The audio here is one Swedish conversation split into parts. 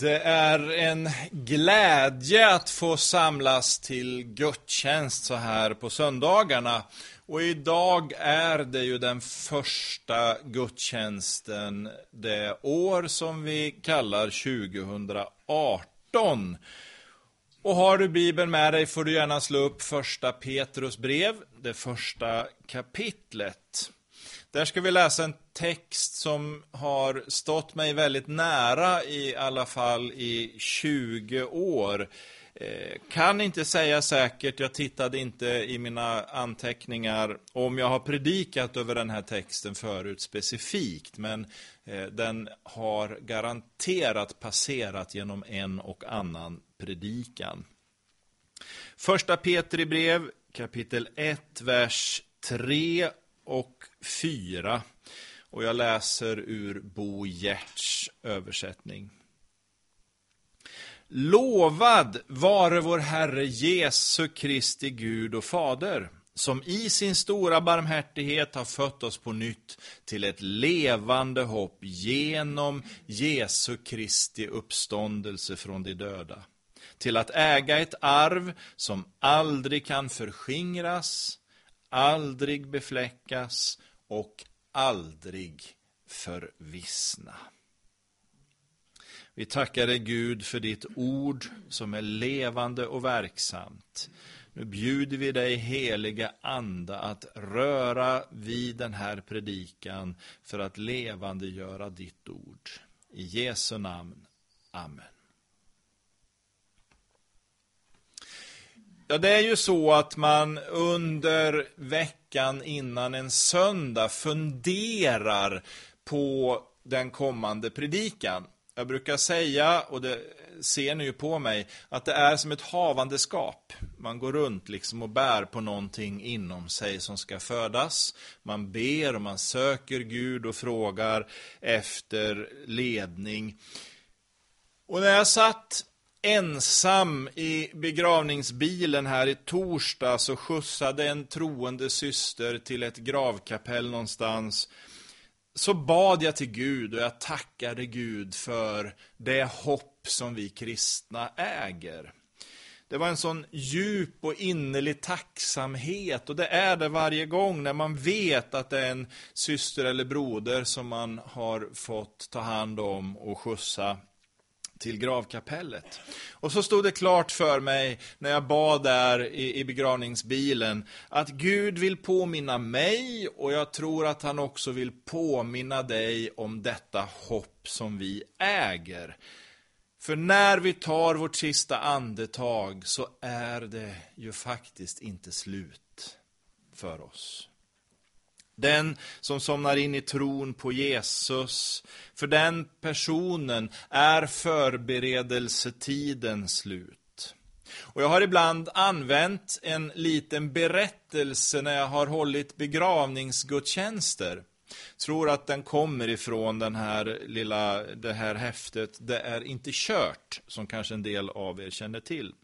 Det är en glädje att få samlas till gudstjänst så här på söndagarna. Och idag är det ju den första gudstjänsten det år som vi kallar 2018. Och har du Bibeln med dig får du gärna slå upp första Petrus brev, det första kapitlet. Där ska vi läsa en text som har stått mig väldigt nära i alla fall i 20 år. Eh, kan inte säga säkert, jag tittade inte i mina anteckningar om jag har predikat över den här texten förut specifikt, men eh, den har garanterat passerat genom en och annan predikan. Första Petri brev, kapitel 1, vers 3 och 4. Och jag läser ur Bo Giertz översättning. Lovad vare vår Herre Jesu Kristi Gud och Fader, som i sin stora barmhärtighet har fött oss på nytt till ett levande hopp genom Jesu Kristi uppståndelse från de döda, till att äga ett arv som aldrig kan förskingras, aldrig befläckas och aldrig förvissna. Vi tackar dig Gud för ditt ord som är levande och verksamt. Nu bjuder vi dig heliga anda att röra vid den här predikan för att levande göra ditt ord. I Jesu namn. Amen. Ja, det är ju så att man under veckan innan en söndag funderar på den kommande predikan. Jag brukar säga, och det ser ni ju på mig, att det är som ett havandeskap. Man går runt liksom och bär på någonting inom sig som ska födas. Man ber och man söker Gud och frågar efter ledning. Och när jag satt ensam i begravningsbilen här i torsdag så skjutsade en troende syster till ett gravkapell någonstans. Så bad jag till Gud och jag tackade Gud för det hopp som vi kristna äger. Det var en sån djup och innerlig tacksamhet och det är det varje gång när man vet att det är en syster eller broder som man har fått ta hand om och skjutsa till gravkapellet. Och så stod det klart för mig när jag bad där i, i begravningsbilen att Gud vill påminna mig och jag tror att han också vill påminna dig om detta hopp som vi äger. För när vi tar vårt sista andetag så är det ju faktiskt inte slut för oss. Den som somnar in i tron på Jesus, för den personen är förberedelsetiden slut. Och jag har ibland använt en liten berättelse när jag har hållit begravningsgudstjänster. Tror att den kommer ifrån den här lilla, det här häftet Det är inte kört, som kanske en del av er känner till.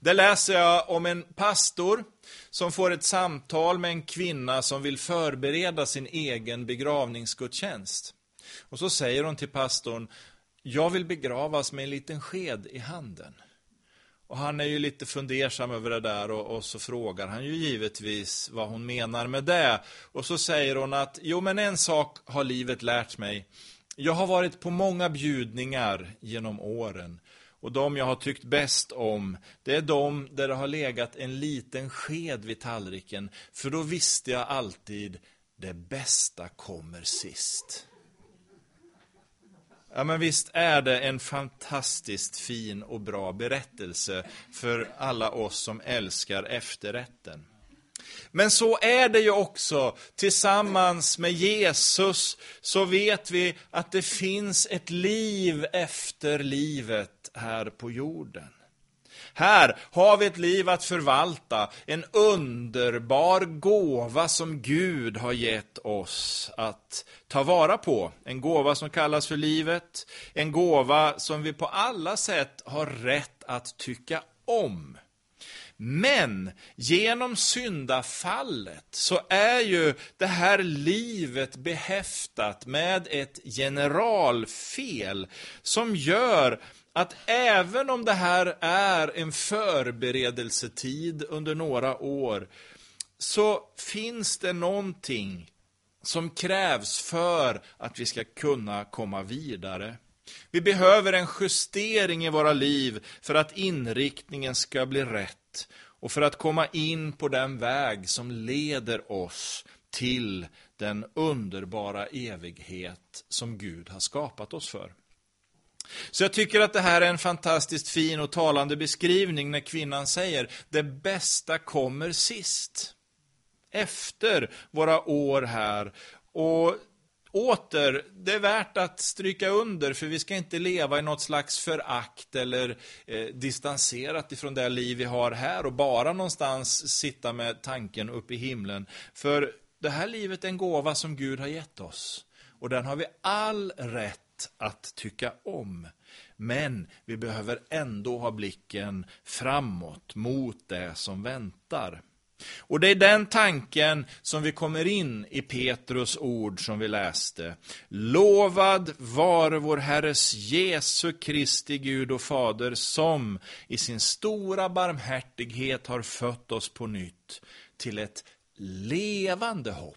Där läser jag om en pastor som får ett samtal med en kvinna som vill förbereda sin egen begravningsgudstjänst. Och så säger hon till pastorn, jag vill begravas med en liten sked i handen. Och han är ju lite fundersam över det där och, och, så frågar han ju givetvis vad hon menar med det. Och så säger hon att, jo men en sak har livet lärt mig. Jag har varit på många bjudningar genom åren. Och de jag har tyckt bäst om, det är de där det har legat en liten sked vid tallriken. För då visste jag alltid, det bästa kommer sist. Ja, men visst är det en fantastiskt fin och bra berättelse för alla oss som älskar efterrätten. Men så är det ju också. Tillsammans med Jesus så vet vi att det finns ett liv efter livet här på jorden. Här har vi ett liv att förvalta, en underbar gåva som Gud har gett oss att ta vara på. En gåva som kallas för livet, en gåva som vi på alla sätt har rätt att tycka om. Men genom syndafallet så är ju det här livet behäftat med ett generalfel som gör att även om det här är en förberedelsetid under några år så finns det någonting som krävs för att vi ska kunna komma vidare. Vi behöver en justering i våra liv för att inriktningen ska bli rätt och för att komma in på den väg som leder oss till den underbara evighet som Gud har skapat oss för. Så jag tycker att det här är en fantastiskt fin och talande beskrivning när kvinnan säger det bästa kommer sist. Efter våra år här. Och åter, det är värt att stryka under för vi ska inte leva i något slags förakt eller eh, distanserat ifrån det liv vi har här och bara någonstans sitta med tanken upp i himlen. För det här livet är en gåva som Gud har gett oss. Och den har vi all rätt att tycka om. Men vi behöver ändå ha blicken framåt mot det som väntar. Och det är den tanken som vi kommer in i Petrus ord som vi läste. Lovad vare vår Herres Jesu Kristi Gud och Fader som i sin stora barmhärtighet har fött oss på nytt till ett levande hopp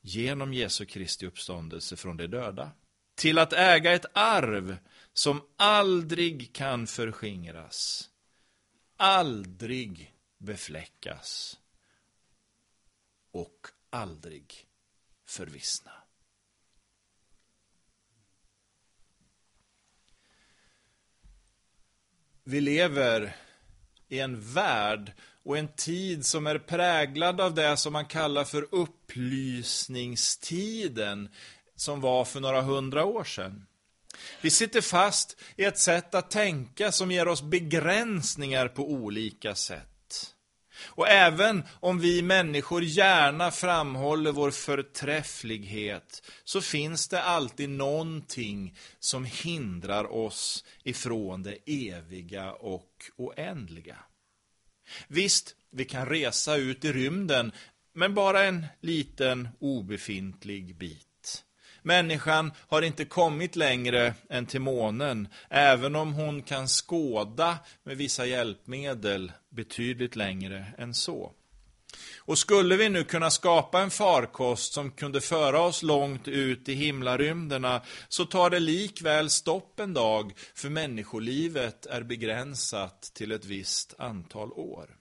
genom Jesu Kristi uppståndelse från de döda. Till att äga ett arv som aldrig kan förskingras. Aldrig befläckas och aldrig förvissna. Vi lever i en värld och en tid som är präglad av det som man kallar för upplysningstiden som var för några hundra år sedan. Vi sitter fast i ett sätt att tänka som ger oss begränsningar på olika sätt. Och även om vi människor gärna framhåller vår förträfflighet så finns det alltid någonting som hindrar oss ifrån det eviga och oändliga. Visst, vi kan resa ut i rymden, men bara en liten obefintlig bit. Människan har inte kommit längre än till månen, även om hon kan skåda med vissa hjälpmedel betydligt längre än så. Och skulle vi nu kunna skapa en farkost som kunde föra oss långt ut i himlarymderna så tar det likväl stopp en dag för människolivet är begränsat till ett visst antal år.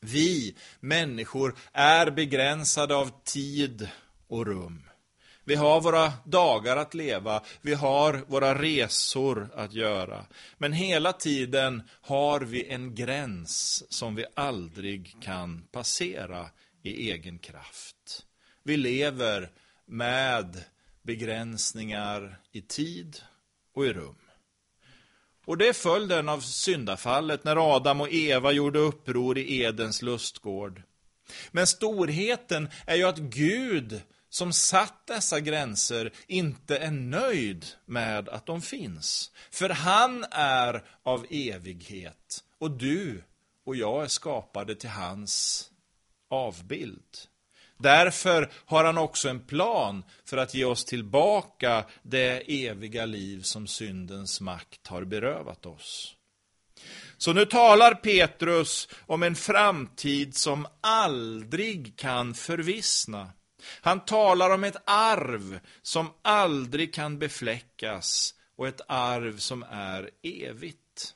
Vi människor är begränsade av tid och rum. Vi har våra dagar att leva, vi har våra resor att göra. Men hela tiden har vi en gräns som vi aldrig kan passera i egen kraft. Vi lever med begränsningar i tid och i rum. Och det är följden av syndafallet när Adam och Eva gjorde uppror i Edens lustgård. Men storheten är ju att Gud som satt dessa gränser inte är nöjd med att de finns. För han är av evighet och du och jag är skapade till hans avbild. Därför har han också en plan för att ge oss tillbaka det eviga liv som syndens makt har berövat oss. Så nu talar Petrus om en framtid som aldrig kan förvissna. Han talar om ett arv som aldrig kan befläckas och ett arv som är evigt.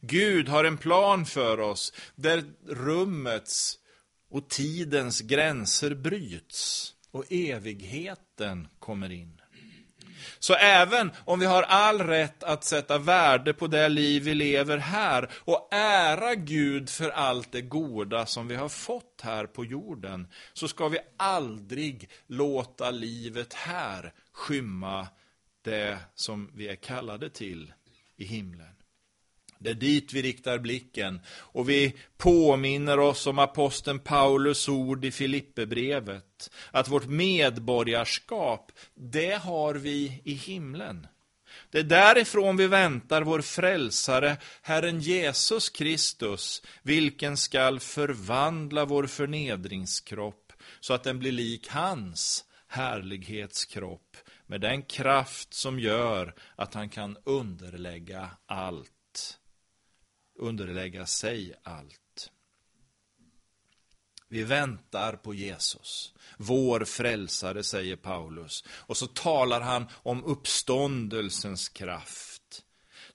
Gud har en plan för oss där rummets och tidens gränser bryts och evigheten kommer in. Så även om vi har all rätt att sätta värde på det liv vi lever här och ära Gud för allt det goda som vi har fått här på jorden, så ska vi aldrig låta livet här skymma det som vi är kallade till i himlen. Det är dit vi riktar blicken och vi påminner oss om aposteln Paulus ord i Filipperbrevet. Att vårt medborgarskap, det har vi i himlen. Det är därifrån vi väntar vår frälsare, Herren Jesus Kristus, vilken skall förvandla vår förnedringskropp så att den blir lik hans härlighetskropp med den kraft som gör att han kan underlägga allt. Underlägga sig allt. Vi väntar på Jesus, vår frälsare, säger Paulus. Och så talar han om uppståndelsens kraft.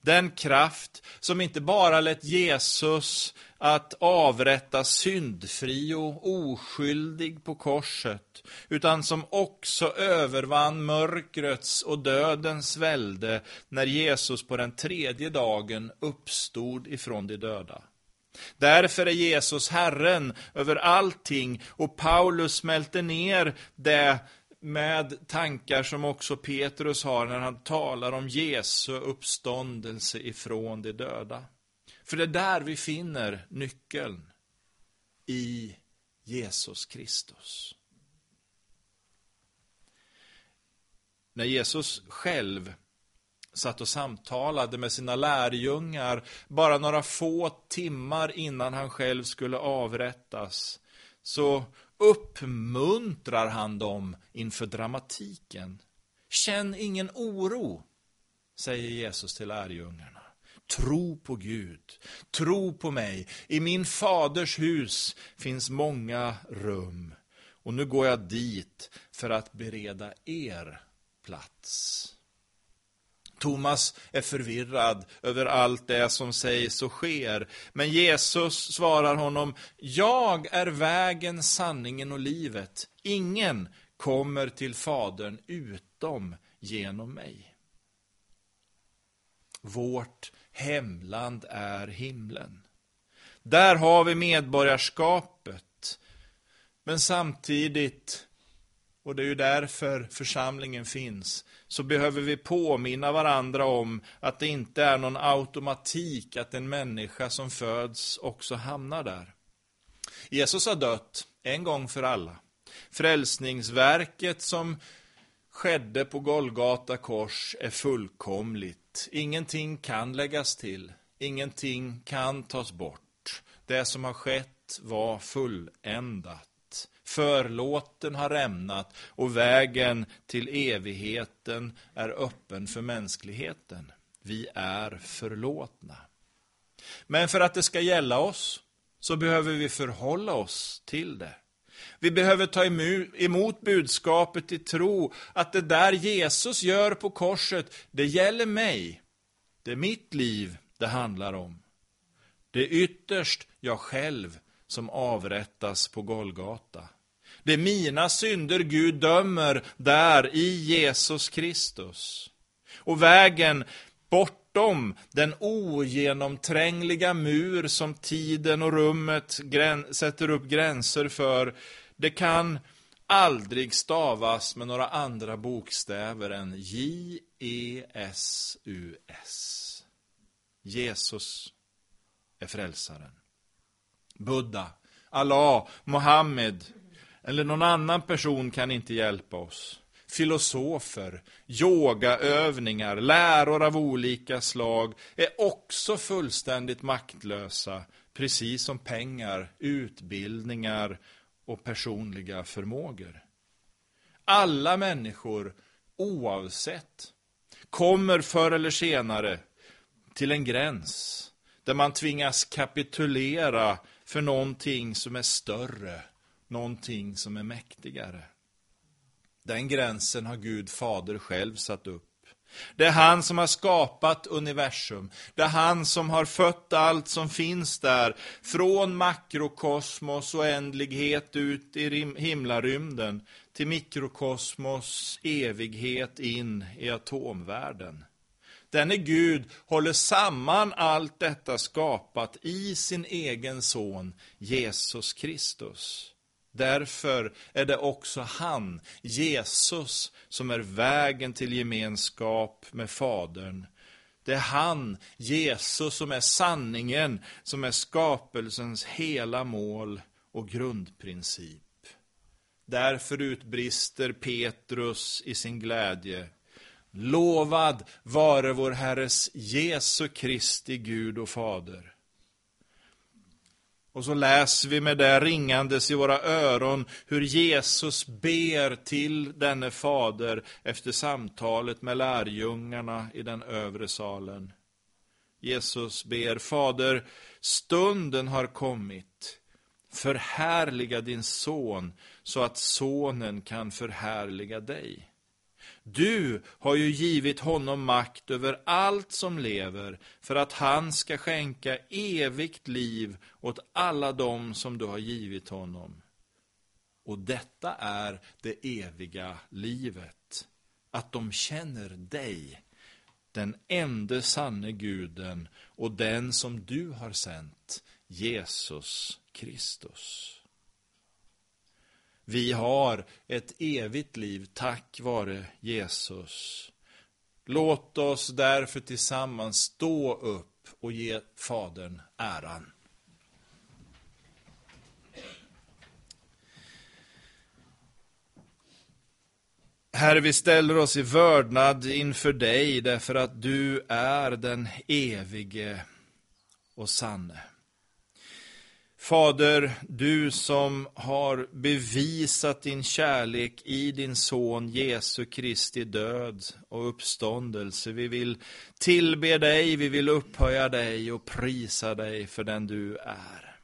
Den kraft som inte bara lät Jesus att avrätta syndfri och oskyldig på korset, utan som också övervann mörkrets och dödens välde när Jesus på den tredje dagen uppstod ifrån de döda. Därför är Jesus Herren över allting och Paulus smälter ner det med tankar som också Petrus har när han talar om Jesu uppståndelse ifrån de döda. För det är där vi finner nyckeln i Jesus Kristus. När Jesus själv satt och samtalade med sina lärjungar bara några få timmar innan han själv skulle avrättas, så uppmuntrar han dem inför dramatiken. Känn ingen oro, säger Jesus till lärjungarna. Tro på Gud, tro på mig. I min faders hus finns många rum. Och nu går jag dit för att bereda er plats. Thomas är förvirrad över allt det som sägs och sker. Men Jesus svarar honom, jag är vägen, sanningen och livet. Ingen kommer till Fadern utom genom mig. Vårt hemland är himlen. Där har vi medborgarskapet. Men samtidigt, och det är ju därför församlingen finns, så behöver vi påminna varandra om att det inte är någon automatik att en människa som föds också hamnar där. Jesus har dött en gång för alla. Frälsningsverket som skedde på Golgata kors är fullkomligt. Ingenting kan läggas till. Ingenting kan tas bort. Det som har skett var fulländat. Förlåten har rämnat och vägen till evigheten är öppen för mänskligheten. Vi är förlåtna. Men för att det ska gälla oss så behöver vi förhålla oss till det. Vi behöver ta emot budskapet i tro att det där Jesus gör på korset, det gäller mig. Det är mitt liv det handlar om. Det är ytterst jag själv som avrättas på Golgata. Det är mina synder Gud dömer där i Jesus Kristus. Och vägen bortom den ogenomträngliga mur som tiden och rummet sätter upp gränser för, det kan aldrig stavas med några andra bokstäver än J-E-S-U-S. Jesus är frälsaren. Buddha, Allah, Mohammed eller någon annan person kan inte hjälpa oss. Filosofer, yogaövningar, läror av olika slag är också fullständigt maktlösa, precis som pengar, utbildningar och personliga förmågor. Alla människor, oavsett, kommer förr eller senare till en gräns där man tvingas kapitulera för någonting som är större, någonting som är mäktigare. Den gränsen har Gud fader själv satt upp. Det är han som har skapat universum. Det är han som har fött allt som finns där. Från makrokosmos och ändlighet ut i himlarymden till mikrokosmos evighet in i atomvärlden. Denne Gud håller samman allt detta skapat i sin egen son Jesus Kristus. Därför är det också han, Jesus, som är vägen till gemenskap med Fadern. Det är han, Jesus, som är sanningen, som är skapelsens hela mål och grundprincip. Därför utbrister Petrus i sin glädje. Lovad vare vår Herres Jesu Kristi Gud och Fader. Och så läser vi med det ringandes i våra öron hur Jesus ber till denne fader efter samtalet med lärjungarna i den övre salen. Jesus ber, Fader, stunden har kommit. Förhärliga din son så att sonen kan förhärliga dig. Du har ju givit honom makt över allt som lever för att han ska skänka evigt liv åt alla dem som du har givit honom. Och detta är det eviga livet, att de känner dig, den enda sanne guden och den som du har sänt, Jesus Kristus. Vi har ett evigt liv tack vare Jesus. Låt oss därför tillsammans stå upp och ge Fadern äran. Herre, vi ställer oss i vördnad inför dig därför att du är den evige och sanne. Fader, du som har bevisat din kärlek i din son Jesu Kristi död och uppståndelse. Vi vill tillbe dig, vi vill upphöja dig och prisa dig för den du är.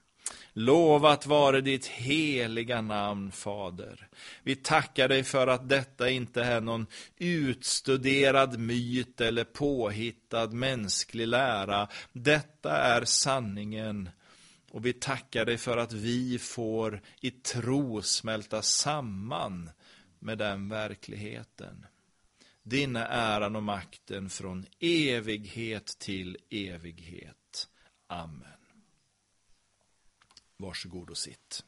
Lovat vare ditt heliga namn, Fader. Vi tackar dig för att detta inte är någon utstuderad myt eller påhittad mänsklig lära. Detta är sanningen och vi tackar dig för att vi får i tro smälta samman med den verkligheten. Din är äran och makten från evighet till evighet. Amen. Varsågod och sitt.